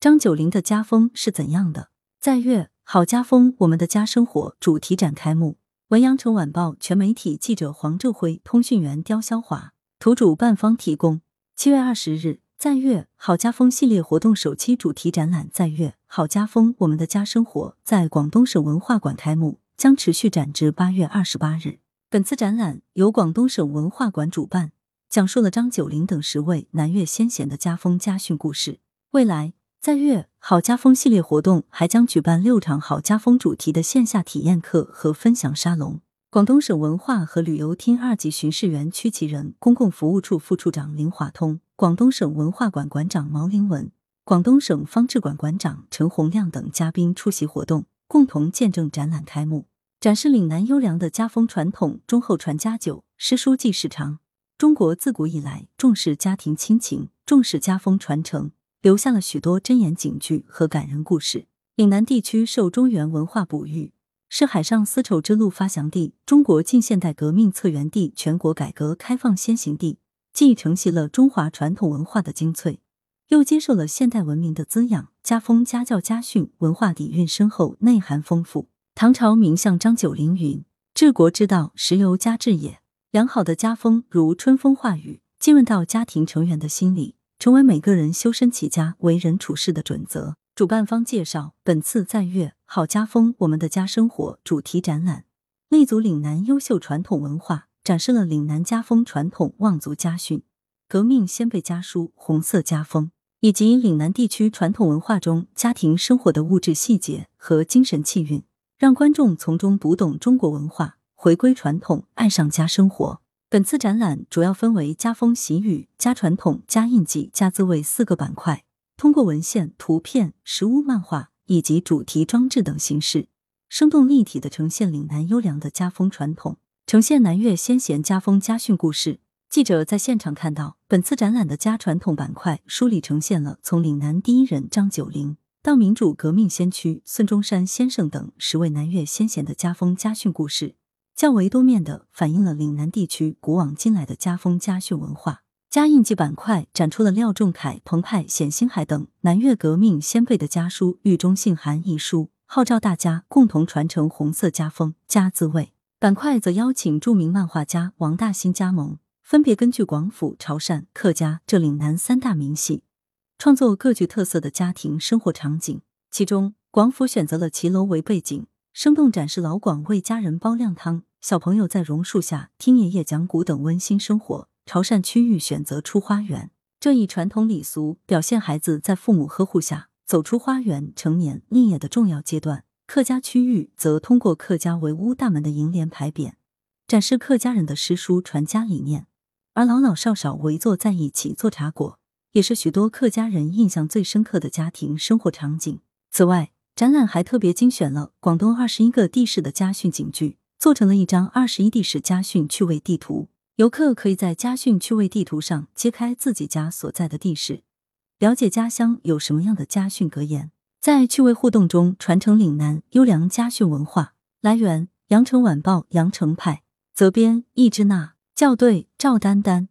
张九龄的家风是怎样的？在粤好家风，我们的家生活主题展开幕。文阳城晚报全媒体记者黄志辉，通讯员刁潇华，图主办方提供。七月二十日，在粤好家风系列活动首期主题展览“在粤好家风，我们的家生活”在广东省文化馆开幕，将持续展至八月二十八日。本次展览由广东省文化馆主办，讲述了张九龄等十位南粤先贤的家风家训故事。未来，在粤好家风系列活动还将举办六场好家风主题的线下体验课和分享沙龙。广东省文化和旅游厅二级巡视员屈其仁、公共服务处副处长林华通、广东省文化馆馆长毛林文、广东省方志馆馆长陈洪亮等嘉宾出席活动，共同见证展览开幕。展示岭南优良的家风传统，忠厚传家久，诗书继世长。中国自古以来重视家庭亲情，重视家风传承，留下了许多箴言警句和感人故事。岭南地区受中原文化哺育，是海上丝绸之路发祥地、中国近现代革命策源地、全国改革开放先行地，既承袭了中华传统文化的精粹，又接受了现代文明的滋养。家风家教家训文化底蕴深厚，内涵丰富。唐朝名相张九龄云：“治国之道，实由家治也。”良好的家风如春风化雨，浸润到家庭成员的心里，成为每个人修身齐家、为人处事的准则。主办方介绍，本次在粤好家风，我们的家生活主题展览，立足岭南优秀传统文化，展示了岭南家风传统望族家训、革命先辈家书、红色家风，以及岭南地区传统文化中家庭生活的物质细节和精神气韵。让观众从中读懂中国文化，回归传统，爱上家生活。本次展览主要分为家风习语、家传统、家印记、家滋味四个板块，通过文献、图片、实物漫画以及主题装置等形式，生动立体的呈现岭南优良的家风传统，呈现南粤先贤家风家训故事。记者在现场看到，本次展览的家传统板块梳理呈现了从岭南第一人张九龄。到民主革命先驱孙中山先生等十位南粤先贤的家风家训故事，较为多面的反映了岭南地区古往今来的家风家训文化。家印记板块展出了廖仲恺、彭湃、冼星海等南粤革命先辈的家书，狱中信函一书，号召大家共同传承红色家风家滋味。板块则邀请著名漫画家王大兴加盟，分别根据广府、潮汕、客家这岭南三大名系。创作各具特色的家庭生活场景，其中广府选择了骑楼为背景，生动展示老广为家人煲靓汤、小朋友在榕树下听爷爷讲古等温馨生活；潮汕区域选择出花园，这一传统礼俗表现孩子在父母呵护下走出花园、成年立业的重要阶段；客家区域则通过客家围屋大门的楹联牌匾，展示客家人的诗书传家理念，而老老少少围坐在一起做茶果。也是许多客家人印象最深刻的家庭生活场景。此外，展览还特别精选了广东二十一个地市的家训警句，做成了一张二十一地市家训趣味地图。游客可以在家训趣味地图上揭开自己家所在的地势，了解家乡有什么样的家训格言，在趣味互动中传承岭南优良家训文化。来源：羊城晚报羊城派，责编：易之娜，校对：赵丹丹。